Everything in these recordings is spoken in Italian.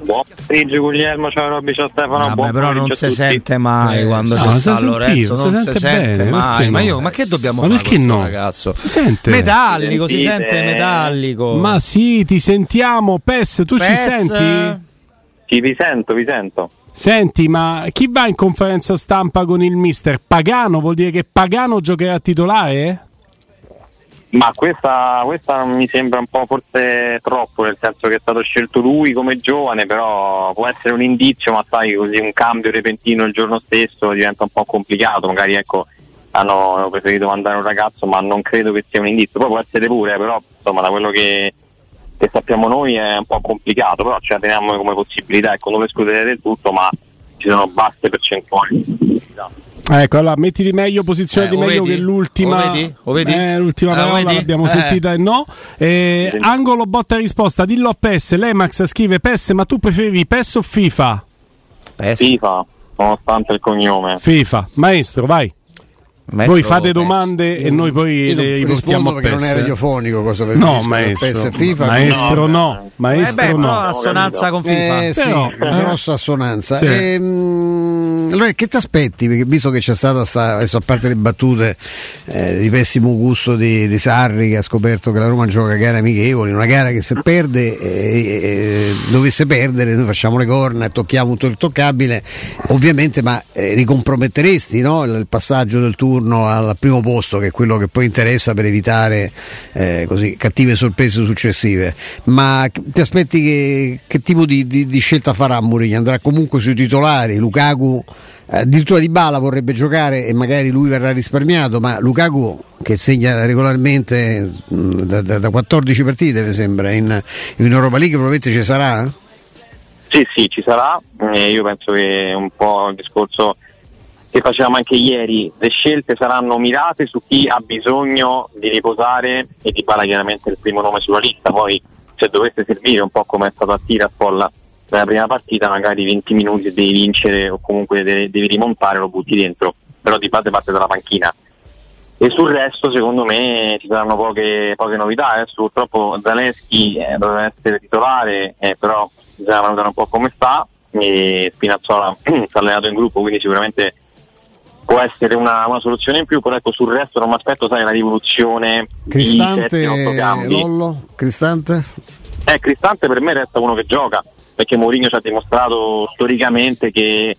Buon pomeriggio Guglielmo, ciao Robby, ciao Stefano. Vabbè, buon però non a si sente mai Eh, quando no, c'è si sta Lorenzo, si non si sente sente mai. Ma io, ma che dobbiamo Ma fare no? ragazzo? Si sente. Metallico, si Sentite? sente metallico. Ma sì, ti sentiamo. PES, tu ci PES? senti? Sì, vi sento, vi sento. Senti, ma chi va in conferenza stampa con il mister? Pagano? Vuol dire che Pagano giocherà titolare? Ma questa, questa mi sembra un po' forse troppo, nel senso che è stato scelto lui come giovane, però può essere un indizio, ma sai, così un cambio repentino il giorno stesso diventa un po' complicato. Magari ecco, hanno, preferito mandare un ragazzo, ma non credo che sia un indizio. Poi può essere pure, però insomma da quello che, che sappiamo noi è un po' complicato, però ce la teniamo come possibilità, ecco, non lo escludere del tutto, ma ci sono basse percentuali. Ecco, allora mettiti meglio, posizionati Eh, o meglio vedi? che l'ultima. O vedi? O vedi? Eh, l'ultima Eh, o parola vedi? l'abbiamo Eh. sentita e no. Eh, angolo botta risposta, dillo a PES. L'Emax scrive PES, ma tu preferivi PES o FIFA? PES. FIFA, nonostante il cognome. FIFA, maestro, vai. Maestro Voi fate PES. domande e noi poi le riportiamo a perché non è PES. radiofonico cosa per No, maestro, PES, FIFA, maestro no. no, maestro Eh beh, no. assonanza con FIFA. Eh, sì, Però, una eh. grossa assonanza. Sì. Ehm, allora, che ti aspetti? Perché visto che c'è stata, sta, adesso a parte le battute eh, di pessimo gusto di, di Sarri, che ha scoperto che la Roma gioca gare amichevoli, una gara che se perde, eh, eh, dovesse perdere, noi facciamo le corna e tocchiamo tutto il toccabile, ovviamente, ma eh, ricomprometteresti no? il, passaggio del turno al primo posto, che è quello che poi interessa per evitare eh, così, cattive sorprese successive. Ma ti aspetti che, che tipo di, di- di scelta farà Mourinho? Andrà comunque sui titolari, Lukaku eh, addirittura Di Bala vorrebbe giocare e magari lui verrà risparmiato, ma Lukaku che segna regolarmente mh, da, da- da 14 partite mi sembra in, in Europa League probabilmente ci sarà? Sì, sì, ci sarà. Eh, io penso che un po' il discorso che facevamo anche ieri, le scelte saranno mirate su chi ha bisogno di riposare e di Bala chiaramente è il primo nome sulla lista, poi se dovesse servire un po' come è stato a Tiraspol nella prima partita, magari 20 minuti devi vincere o comunque devi, devi rimontare, lo butti dentro, però di base parte dalla panchina. E sul resto secondo me ci saranno poche, poche novità, adesso purtroppo Zaleschi eh, doveva essere titolare, eh, però bisogna valutare un po' come sta e Spinazzola sta allenato in gruppo, quindi sicuramente può essere una, una soluzione in più, però ecco sul resto non mi aspetto sai una rivoluzione Cristante, di 7-8 cambi. Lollo, Cristante? Eh, Cristante per me resta uno che gioca, perché Mourinho ci ha dimostrato storicamente che,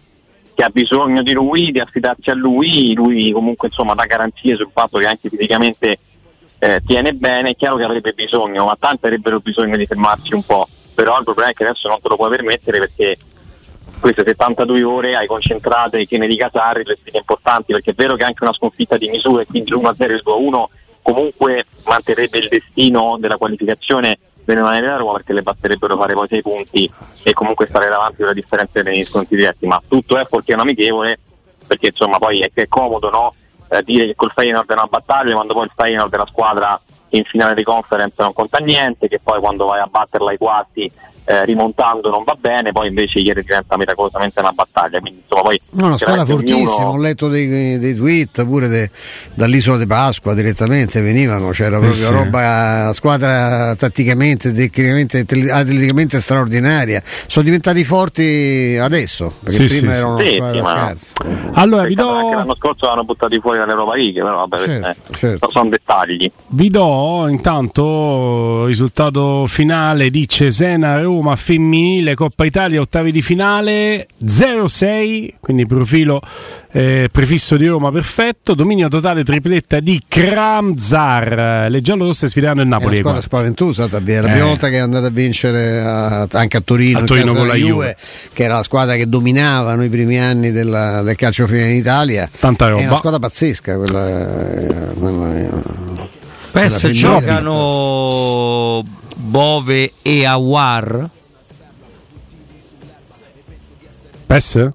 che ha bisogno di lui, di affidarsi a lui, lui comunque insomma dà garanzie sul fatto che anche fisicamente eh, tiene bene, è chiaro che avrebbe bisogno, ma tanti avrebbero bisogno di fermarsi un po', però il problema è che adesso non te lo puoi permettere perché queste 72 ore hai concentrate che ne dica Sarri le sfide importanti perché è vero che anche una sconfitta di misura e quindi l'1-0 e il 2-1 comunque manterrebbe il destino della qualificazione mani della Roma perché le basterebbero fare poi 6 punti e comunque stare davanti la differenza degli sconti diretti ma tutto è perché è un amichevole perché insomma poi è, è comodo no? Eh, dire che col Feyenoord è una battaglia quando poi il Feyenoord è una squadra in finale di conference non conta niente che poi quando vai a batterla ai quarti eh, rimontando non va bene, poi invece ieri diventa miracolosamente una battaglia. Quindi, insomma, poi No, una squadra fortissima, ognuno- ho letto dei, dei tweet pure de- dall'isola di Pasqua direttamente venivano, c'era proprio sì. roba, squadra tatticamente, tecnicamente, atleticamente straordinaria. Sono diventati forti adesso, perché Sì, prima sì, erano sì. squadra scarsa. Allora vi do, anche l'anno scorso l'hanno buttati fuori dall'Europa League, però vabbè, Certo, eh, certo. sono dettagli. vi do intanto risultato finale di Cesena Roma femminile Coppa Italia ottavi di finale 0-6 quindi profilo eh, prefisso di Roma perfetto dominio totale tripletta di Kramzar le giallorosse sfideranno il È Napoli una ai squadra quarti. spaventosa, la Eh. prima volta che è andata a vincere a- anche a Torino, A in Torino con la della Juve. che era la squadra che dominava nei primi anni della- del calcio femminile in Italia. Tanta roba. È una squadra pazzesca quella. eh, quella- eh, PES giocano Bove e Awar. PES?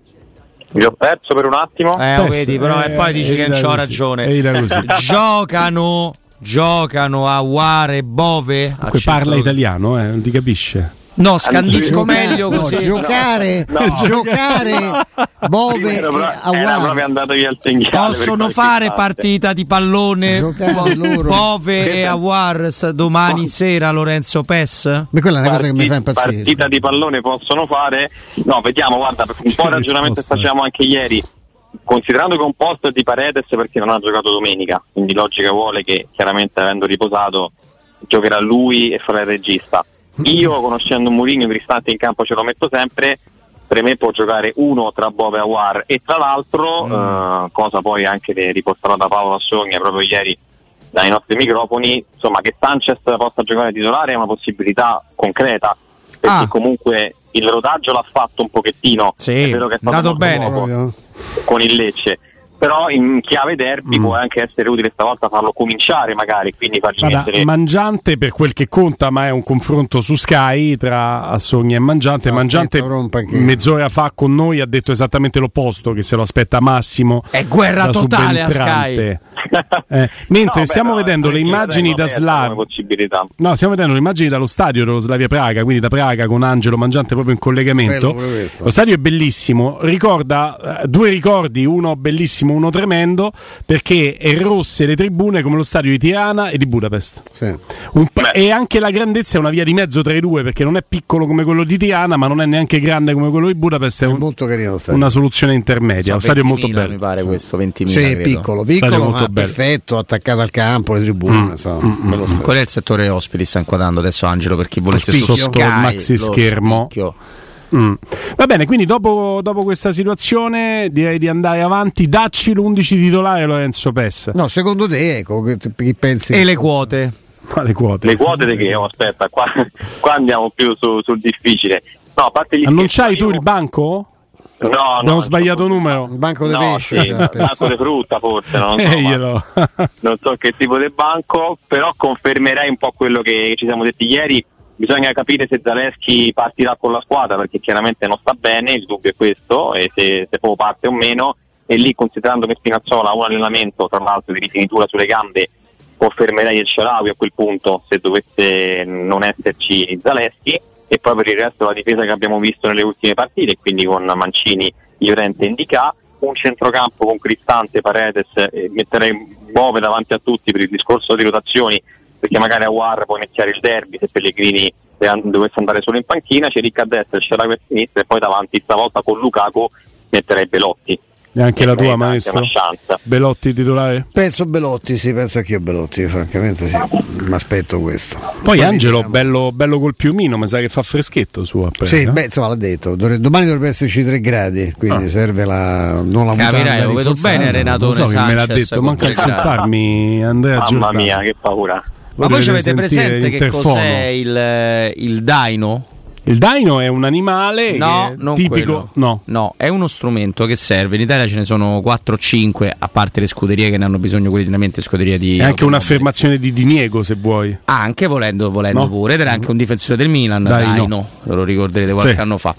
Vi ho perso per un attimo. Eh, lo PES, vedi, però eh, e poi dici che non così, ragione. giocano, giocano Awar e Bove. Comunque parla italiano eh, non ti capisce No, scandisco Gioca- meglio no, così. giocare, No. giocare, Bove Era, e pro- era Aguar. proprio andato via il segnale. per Possono fare istante. partita di pallone Giocare Bo-. Bove e Awar domani sera Lorenzo Pes? Ma quella è una cosa che mi fa impazzire. Partita di pallone possono fare? No, vediamo, guarda, un po' il ragionamento che risposta. facevamo anche ieri. Considerando che un posto è di Paredes perché non ha giocato domenica, quindi logica vuole che chiaramente avendo riposato giocherà lui e farà il regista. Io conoscendo Mourinho Cristante in campo ce lo metto sempre, per me può giocare uno tra Bove e Awar e tra l'altro, eh, cosa poi anche riportata da Paolo Assogna proprio ieri dai nostri microfoni, insomma che Sanchez possa giocare titolare è una possibilità concreta, perché Ah. comunque il rodaggio l'ha fatto un pochettino, Sì, è vero che è stato bene. poco con il Lecce. Però in chiave derby Mm. può anche essere utile stavolta farlo cominciare magari, quindi fargli Guarda, mettere Mangiante per quel che conta, ma è un confronto su Sky tra Assogna e Mangiante. No, Mangiante aspetta, mezz'ora fa con noi ha detto esattamente l'opposto, che se lo aspetta Massimo. È guerra totale a subentrante. Eh, mentre No, stiamo beh, no, vedendo le immagini da tengo aperta come Slav. possibilità. No, stiamo vedendo le immagini dallo stadio dello Slavia Praga, quindi da Praga con Angelo Mangiante proprio in collegamento. Bello. Lo stadio è bellissimo, ricorda eh, due ricordi, uno bellissimo, uno tremendo, perché è rosse le tribune come lo stadio di Tirana e di Budapest. Sì. Un pa- e anche la grandezza è una via di mezzo tra i due, perché non è piccolo come quello di Tirana, ma non è neanche grande come quello di Budapest. È È un- molto carino lo stadio. una soluzione intermedia. Lo stadio è molto bello. Mi pare questo, 20.000 Sì, credo. piccolo, piccolo, molto ma bello. perfetto, attaccato al campo, le tribune, Mm, insomma, bello stadio. Qual è il settore ospiti? Sta inquadrando adesso Angelo per chi volesse spicchio. su Sotto il maxi schermo. spicchio. Mm. Va bene, quindi dopo, dopo questa situazione direi di andare avanti. Dacci l'11 titolare Lorenzo Pes. No, secondo te, ecco, che- chi pensi? E le quote? Quale quote? Le quote di che? Oh, aspetta, qua, qua andiamo più su- sul difficile. No, a parte gli non c'hai tu io- il banco? No, no. Abbiamo sbagliato numero. Il banco del No, pesce. sì, cioè, il banco di frutta forse, non so, ma- Eglielo. non so che tipo di banco, però confermerei un po' quello che ci siamo detti ieri. Bisogna capire se Zaleschi partirà con la squadra perché chiaramente non sta bene, il dubbio è questo, e se, se poi parte o meno. E lì considerando che Spinazzola ha un allenamento, tra l'altro di rifinitura sulle gambe, confermerei il Sharawi a quel punto se dovesse non esserci Zaleschi. E poi per il resto la difesa che abbiamo visto nelle ultime partite, quindi con Mancini, Llorente e Indica, un centrocampo con Cristante, Paredes, eh, metterei Bove davanti a tutti per il discorso di rotazioni, perché magari a War può iniziare il derby se Pellegrini dovesse andare solo in panchina, c'è Ricca a destra, c'è Rago a sinistra e poi davanti stavolta con Lukaku metterei Belotti. E anche la tua, chance. Belotti titolare? Penso Belotti, sì, penso anch'io Belotti, francamente sì. Mi aspetto questo. Poi Angelo, vediamo. bello, bello col piumino, mi sa che fa freschetto su a Praga. Sì, beh, insomma, l'ha detto. Dovre- domani dovrebbe esserci 3 gradi, quindi Ah. serve la non la Capirai, mutanda lo vedo bene, Renato. Non so che me l'ha detto, manca insultarmi Andrea Mamma Giordano. mia, che paura. Ma Voi ci avete presente che cos'è il, il Dino? Il daino è un animale No, tipico. No. No, è uno strumento che serve. In Italia ce ne sono 4 o 5, a parte le scuderie che ne hanno bisogno quotidianamente, scuderie di. È anche un'affermazione di diniego, se vuoi. Ah, anche volendo, volendo No? pure, ed era anche un difensore del Milan, Dai, dai, no. no. lo ricorderete qualche Sì. anno fa.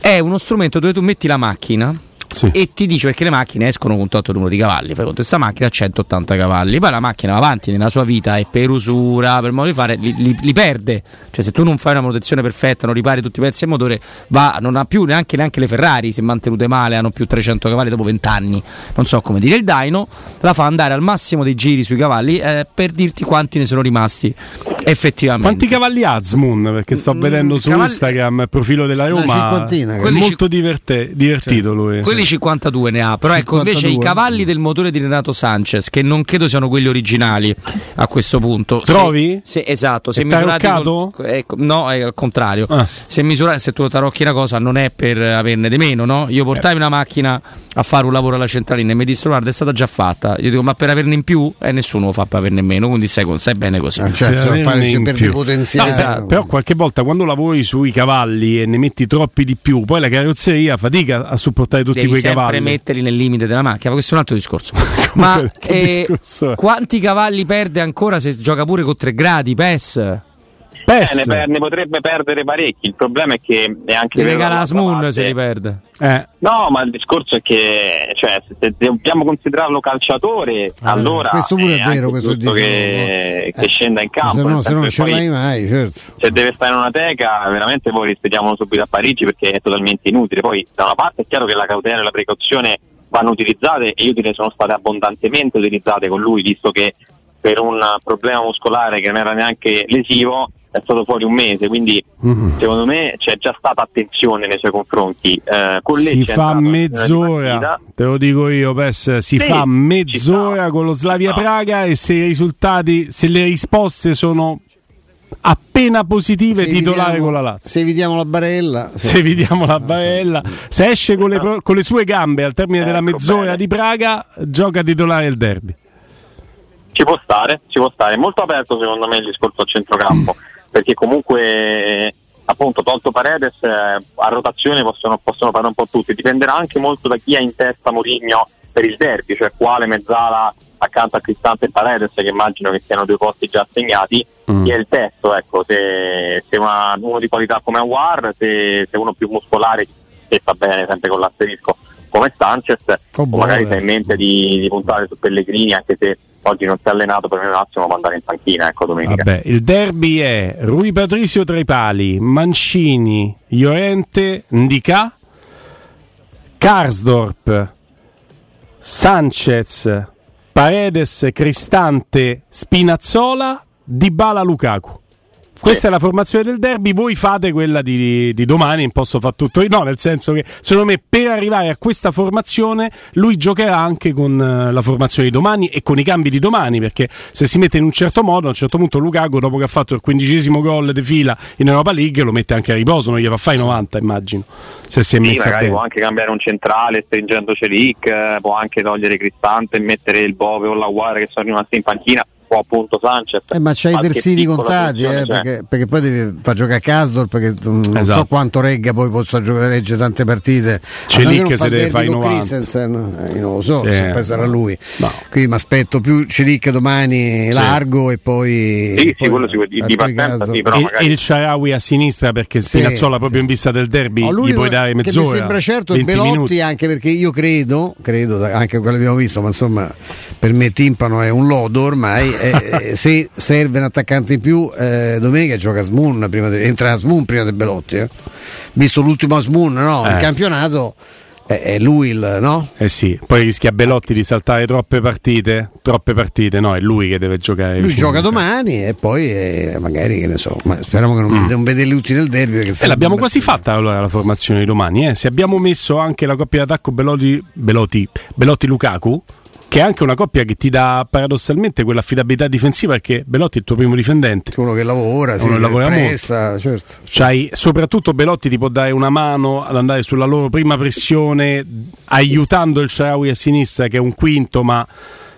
È uno strumento dove tu metti la macchina Sì. e ti dice perché le macchine escono con tutto numero di cavalli. Fai conto, questa macchina ha 180 cavalli, poi la macchina va avanti nella sua vita e per usura, per modo di fare, li, li- li perde. Cioè, se tu non fai una manutenzione perfetta, non ripari tutti i pezzi del motore, va, non ha più neanche, neanche le Ferrari, se mantenute male, hanno più 300 cavalli dopo 20 anni. Non so come dire. Il Dyno la fa andare al massimo dei giri sui cavalli eh, per dirti quanti ne sono rimasti effettivamente. Quanti cavalli ha Zmoon? Perché sto Mm, vedendo su cavalli- Instagram il profilo della Roma. È molto diverte- divertito lui. Quelli 52 ne ha, però ecco invece i 52. cavalli del motore di Renato Sanchez, che non credo siano quelli originali a questo punto. Trovi? Se, esatto, se misurati col- ecco, no, è al contrario. Ah. Se, misura, se tu tarocchi una cosa non è per averne di meno, no? Io portai una macchina a fare un lavoro alla centralina e mi dissero guarda è stata già fatta. Io dico ma per averne in più? E nessuno lo fa per averne in meno, quindi sai, sai bene così. Ah, certo, Per in per più. depotenziare. No, esatto, però qualche volta quando lavori sui cavalli e ne metti troppi di più, poi la carrozzeria fatica a supportare tutti Devi quei sempre cavalli. metterli nel limite della macchina, ma questo è un altro discorso. ma eh, discorso quanti cavalli perde ancora se gioca pure con 3 gradi PES? PES. Eh, ne, ne potrebbe perdere parecchi. Il problema è che è anche vero regala la parte- se li perde. Eh, No, ma il discorso è che cioè, se, dobbiamo considerarlo calciatore, Ah, allora questo pure è anche vero, questo dico, che, no? che Eh, scenda in campo. se no, se non ce che l'hai mai, certo. se deve stare in una teca, veramente poi rispediamolo subito a Parigi perché è totalmente inutile. Poi da una parte è chiaro che la cautela e la precauzione vanno utilizzate e io direi sono state abbondantemente utilizzate con lui, visto che per un problema muscolare che non era neanche lesivo è stato fuori un mese, quindi Mhm. secondo me c'è già stata attenzione nei suoi confronti. Eh, con si fa mezz'ora, te lo dico io, PES, si Sì, fa mezz'ora con lo Slavia. Praga e se i risultati, se le risposte sono appena positive, Se titolare evitiamo- con la Lazio. Se evitiamo la barella, sì. Se evitiamo la barella, se esce con le, pro- con le sue gambe al termine della Ecco, mezz'ora bene. di Praga, gioca titolare il derby. Ci può stare, ci può stare. È molto aperto secondo me il discorso a centrocampo, perché comunque eh, appunto tolto Paredes eh, a rotazione possono, possono fare un po' tutti, dipenderà anche molto da chi ha in testa Mourinho per il derby, cioè quale mezzala accanto a Cristante e Paredes, che immagino che siano due posti già assegnati, Mm. chi è il testo, ecco, se, se una- uno di qualità come Awar, se, se uno più muscolare, che sta bene sempre con l'asterisco, come Sanchez, O o magari se hai in mente di, di puntare su Pellegrini, anche se oggi non si è allenato, per me un attimo può andare in panchina, ecco, domenica. Vabbè, il derby è Rui Patricio tra i pali, Mancini, Llorente, Ndika, Karsdorp, Sanchez, Paredes, Cristante, Spinazzola, Dybala, Lukaku. Questa è la formazione del derby, voi fate quella di, di domani, in posso fare tutto io. No, nel senso che secondo me per arrivare a questa formazione lui giocherà anche con eh, la formazione di domani e con i cambi di domani, perché se si mette in un certo modo, a un certo punto Lukaku dopo che ha fatto il quindicesimo gol di fila in Europa League lo mette anche a riposo, non gli fa fare i 90 immagino, se si è Sì, messa magari bene. può anche cambiare un centrale stringendo Celic, eh, può anche togliere Cristante e mettere il Bove o l'Aguare che sono rimasti in panchina, o appunto Sanchez. Eh, ma c'hai i terzini contati, eh, perché, perché poi devi far giocare Casdor perché mm, non Esatto. so quanto regga poi possa giocare tante partite. C'è A lì che se deve fare i con 90. Christensen, eh, io non lo so, Sì. se poi sarà lui. No. Quindi mi aspetto più Celic domani largo e poi. Sì, sì, poi- quello sicuro, di, e partenza sì, però E, magari... e il Sharawi a sinistra perché Spinazzola proprio in vista del derby No, gli puoi dare che mezz'ora. mi sembra certo è 20 Belotti minuti. anche perché io credo, credo anche quello che abbiamo visto, ma insomma per me Timpano è un lodo ormai, eh, eh, se serve un attaccante in più eh, domenica gioca Smoon prima de- entra Smoon prima di Belotti, eh. visto l'ultimo Smoon no? Eh. il campionato è, lui il no? Eh sì, poi rischia Belotti di saltare troppe partite, troppe partite, no, è lui che deve giocare. Lui gioca domani e poi eh, magari che ne so, ma speriamo che non, non vede lutti nel derby. perché E sarebbe Mm. l'abbiamo quasi fatta allora la formazione di domani. Eh? Se abbiamo messo anche la coppia d'attacco Belotti, Belotti, Belotti Lukaku, che è anche una coppia che ti dà paradossalmente quell'affidabilità difensiva perché Belotti è il tuo primo difendente. uno che lavora, sì, Uno che lavora pressa, certo. C'hai, soprattutto Belotti ti può dare una mano ad andare sulla loro prima pressione, aiutando il Sharawi a sinistra che è un quinto, ma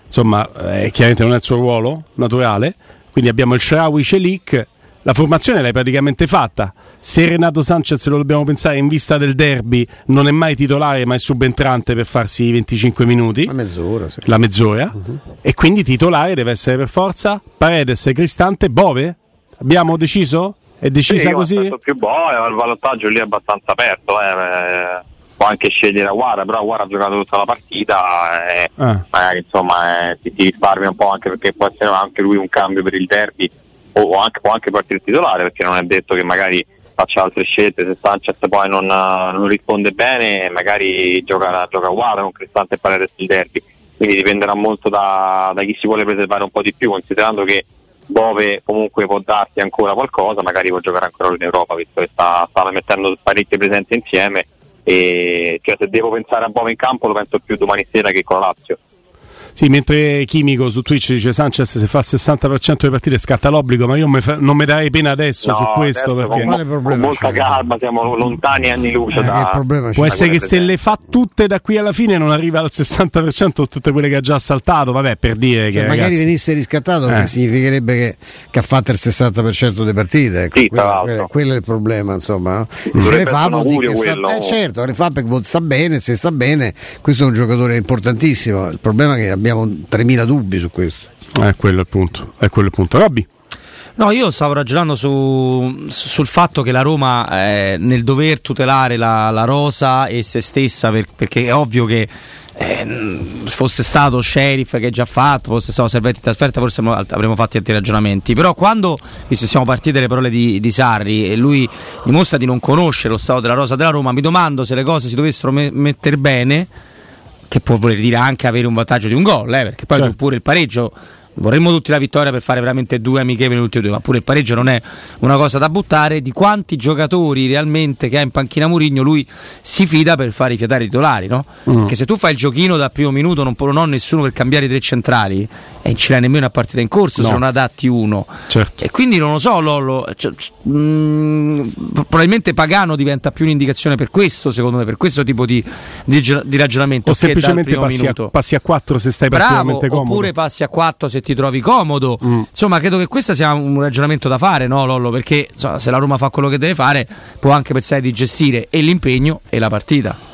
insomma eh, chiaramente non è il suo ruolo naturale. Quindi abbiamo il Sharawi Celic. La formazione l'hai praticamente fatta. Se Renato Sanchez lo dobbiamo pensare in vista del derby, non è mai titolare, ma è subentrante per farsi i 25 minuti A mezz'ora, sì. la mezz'ora e quindi titolare deve essere per forza Paredes, Cristante, Bove. Abbiamo deciso? È Sì, decisa io così? più boh, il ballottaggio lì è abbastanza aperto, eh, eh, può anche scegliere Aguara, però Aguara ha giocato tutta la partita e Ah. magari insomma eh, ti, ti risparmia un po' anche perché può essere anche lui un cambio per il derby o, anche, può anche partire titolare perché non è detto che magari faccia altre scelte se Sanchez poi non, eh, non risponde bene magari gioca, gioca Aguara con Cristante e Paredes il derby. Quindi dipenderà molto da, da chi si vuole preservare un po' di più considerando che Bove comunque può darti ancora qualcosa magari può giocare ancora in Europa visto che sta, sta mettendo parecchie presenze insieme. E cioè, se devo pensare a Bove in campo lo penso più domani sera che con la Lazio Sì, mentre Chimico su Twitch dice Sanchez se fa il 60% delle partite scatta l'obbligo, ma io me fa- non mi darei pena adesso No, su questo adesso perché con, con problema molta c'è? calma siamo lontani anni luce Eh, da, può essere che se le fa tutte da qui alla fine non arriva al 60% tutte quelle che ha già saltato, vabbè, per dire Cioè, che magari ragazzi, venisse riscattato Eh. significherebbe che, che ha fatto il 60% delle partite. Ecco, Sì, tra quello, l'altro. quello- quello è il problema, insomma. no? Se Dovrebbe le fa vuol dire che sta, eh, certo, le fa perché sta bene, se sta bene, questo è un giocatore importantissimo. Il problema è che abbiamo 3000 dubbi su questo. è quello il punto, è quello il punto. Robby, No, io stavo ragionando su- sul fatto che la Roma eh, nel dover tutelare la, la rosa e se stessa, per- perché è ovvio che eh, fosse stato Sheriff che già fatto, fosse stato Servetti in trasferta, forse avremmo- avremmo fatto altri ragionamenti. Però quando, visto che siamo partiti dalle parole di, di Sarri e lui dimostra di non conoscere lo stato della rosa della Roma, mi domando se le cose si dovessero me- mettere bene, che può voler dire anche avere un vantaggio di un gol, eh, perché poi Certo. pure il pareggio vorremmo tutti la vittoria per fare veramente due amichevoli ultimi due, ma pure il pareggio non è una cosa da buttare. Di quanti giocatori realmente che ha in panchina Murigno lui si fida per fare i fiatari titolari, no? Mm. Perché se tu fai il giochino dal primo minuto non, non ho nessuno per cambiare i tre centrali e non ce l'hai nemmeno a partita in corso se No. non adatti uno. certo. E quindi non lo so, Lollo. cioè, c- mm, probabilmente Pagano diventa più un'indicazione per questo, secondo me, per questo tipo di, di, di ragionamento. O semplicemente passi a, passi a 4 se stai Bravo, particolarmente comodo. oppure passi a 4 se ti trovi comodo. Mm. Insomma, credo che questo sia un ragionamento da fare, no, Lollo? Perché insomma, se la Roma fa quello che deve fare, può anche pensare di gestire e l'impegno e la partita.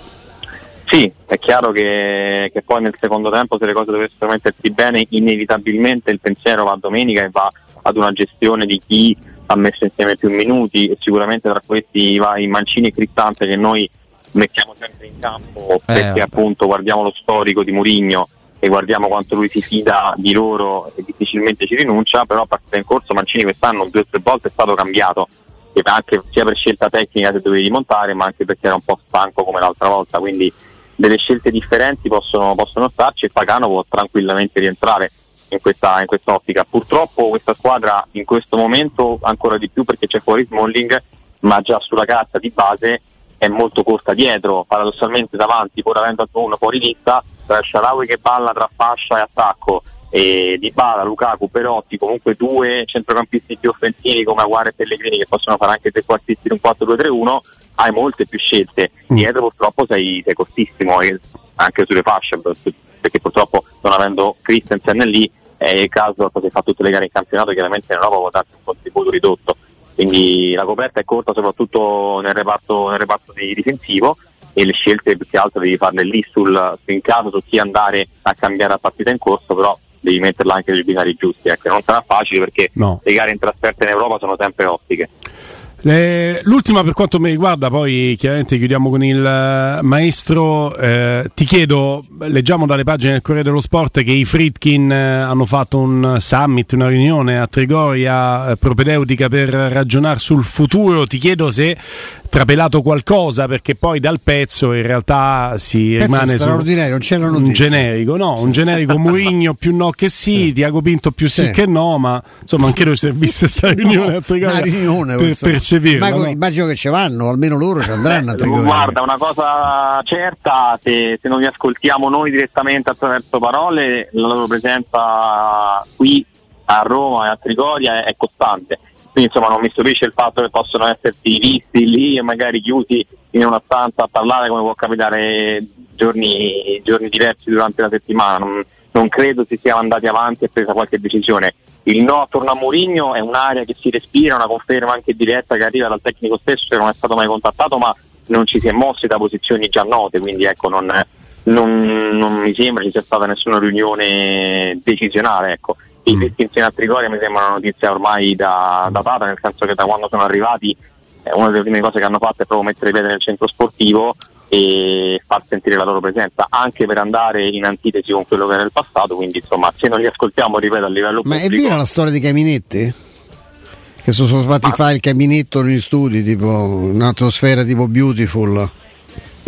Sì, è chiaro che, che poi nel secondo tempo se le cose dovessero mettersi bene, inevitabilmente il pensiero va a domenica e va ad una gestione di chi ha messo insieme più minuti e sicuramente tra questi va in Mancini e Cristante che noi mettiamo sempre in campo perché vabbè. appunto guardiamo lo storico di Murigno e guardiamo quanto lui si fida di loro e difficilmente ci rinuncia, però a partita in corso Mancini quest'anno due o tre volte è stato cambiato che anche sia per scelta tecnica se dovevi rimontare ma anche perché era un po' stanco come l'altra volta quindi delle scelte differenti possono, possono starci e Pagano può tranquillamente rientrare in questa, in questa ottica. Purtroppo questa squadra in questo momento ancora di più perché c'è fuori Smalling, ma già sulla carta di base è molto corta dietro, paradossalmente davanti, pur avendo uno fuori lista, tra Sharawi che balla tra fascia e attacco e Di Bala, Lukaku, Perotti, comunque due centrocampisti più offensivi come Aguare e Pellegrini che possono fare anche tre quartisti in un 4-2-3-1, hai molte più scelte. Dietro purtroppo sei, sei cortissimo e anche sulle fasce, perché purtroppo non avendo Christensen lì è il caso che fa tutte le gare in campionato, chiaramente in Europa può darsi un contributo ridotto. Quindi la coperta è corta soprattutto nel reparto, nel reparto di- difensivo e le scelte più che altro devi farle lì sul, in caso su chi andare a cambiare la partita in corso, però devi metterla anche sui binari giusti. Ecco, non sarà facile perché No. le gare in trasferta in Europa sono sempre ottiche. Le- l'ultima per quanto mi riguarda, poi chiaramente chiudiamo con il eh, maestro. Eh, ti chiedo, leggiamo dalle pagine del Corriere dello Sport che i Fritkin eh, hanno fatto un summit, una riunione a Trigoria eh, propedeutica per ragionare sul futuro. Ti chiedo se trapelato qualcosa perché poi dal pezzo in realtà si Pezzo rimane su straordinario, non c'era un generico, no, un generico Murigno più no che sì, Tiago Pinto più sì, Sì. che no, ma insomma anche noi se viste sta riunione a Trigoria Una riunione, per percepirla. Ma no? immagino che ci vanno, almeno loro ci andranno a Trigoria. Guarda, una cosa certa, se, se non vi ascoltiamo noi direttamente attraverso parole, la loro presenza qui a Roma e a Trigoria è, è costante. Quindi insomma non mi stupisce il fatto che possono essersi visti lì e magari chiusi in una stanza a parlare come può capitare giorni, giorni diversi durante la settimana. Non, non credo si siano andati avanti e presa qualche decisione. Il no attorno a Mourinho è un'area che si respira, una conferma anche diretta che arriva dal tecnico stesso che non è stato mai contattato ma non ci si è mossi da posizioni già note, quindi ecco non, non- non mi sembra ci sia stata nessuna riunione decisionale. Ecco. I Mm. a Trigoria mi sembra una notizia ormai da- datata, nel senso che da quando sono arrivati eh, una delle prime cose che hanno fatto è proprio mettere piede nel centro sportivo e far sentire la loro presenza anche per andare in antitesi con quello che era il passato quindi insomma se non li ascoltiamo ripeto a livello Ma pubblico è vera la storia dei caminetti? Che sono sono fatti fare il caminetto negli studi, tipo un'atmosfera tipo beautiful.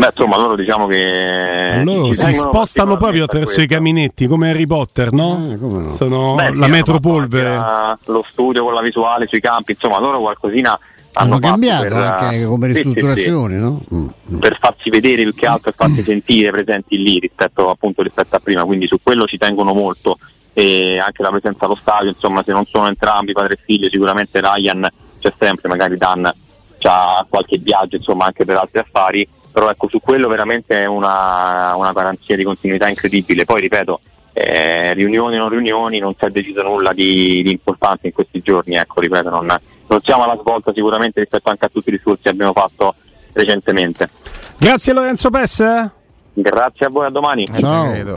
Beh insomma loro diciamo che Loro ci si spostano proprio attraverso i questo. caminetti come Harry Potter, no? Come no. Sono Beh, la hanno metropolvere. lo studio con la visuale sui campi insomma loro qualcosina hanno, Hanno cambiato per, anche come sì, sì, sì. ristrutturazione, no? Mm, mm. per farsi vedere più che altro e farsi sentire presenti lì rispetto appunto rispetto a prima, quindi su quello ci tengono molto e anche la presenza allo stadio, insomma se non sono entrambi padre e figlio sicuramente Ryan c'è sempre, magari Dan ha qualche viaggio insomma anche per altri affari, però ecco su quello veramente è una, una garanzia di continuità incredibile, poi ripeto eh, riunioni o non riunioni, non si è deciso nulla di, di importante in questi giorni, ecco ripeto non, non siamo alla svolta sicuramente rispetto anche a tutti i discorsi che abbiamo fatto recentemente. Grazie Lorenzo Pesse. Grazie a voi, a domani. Ciao.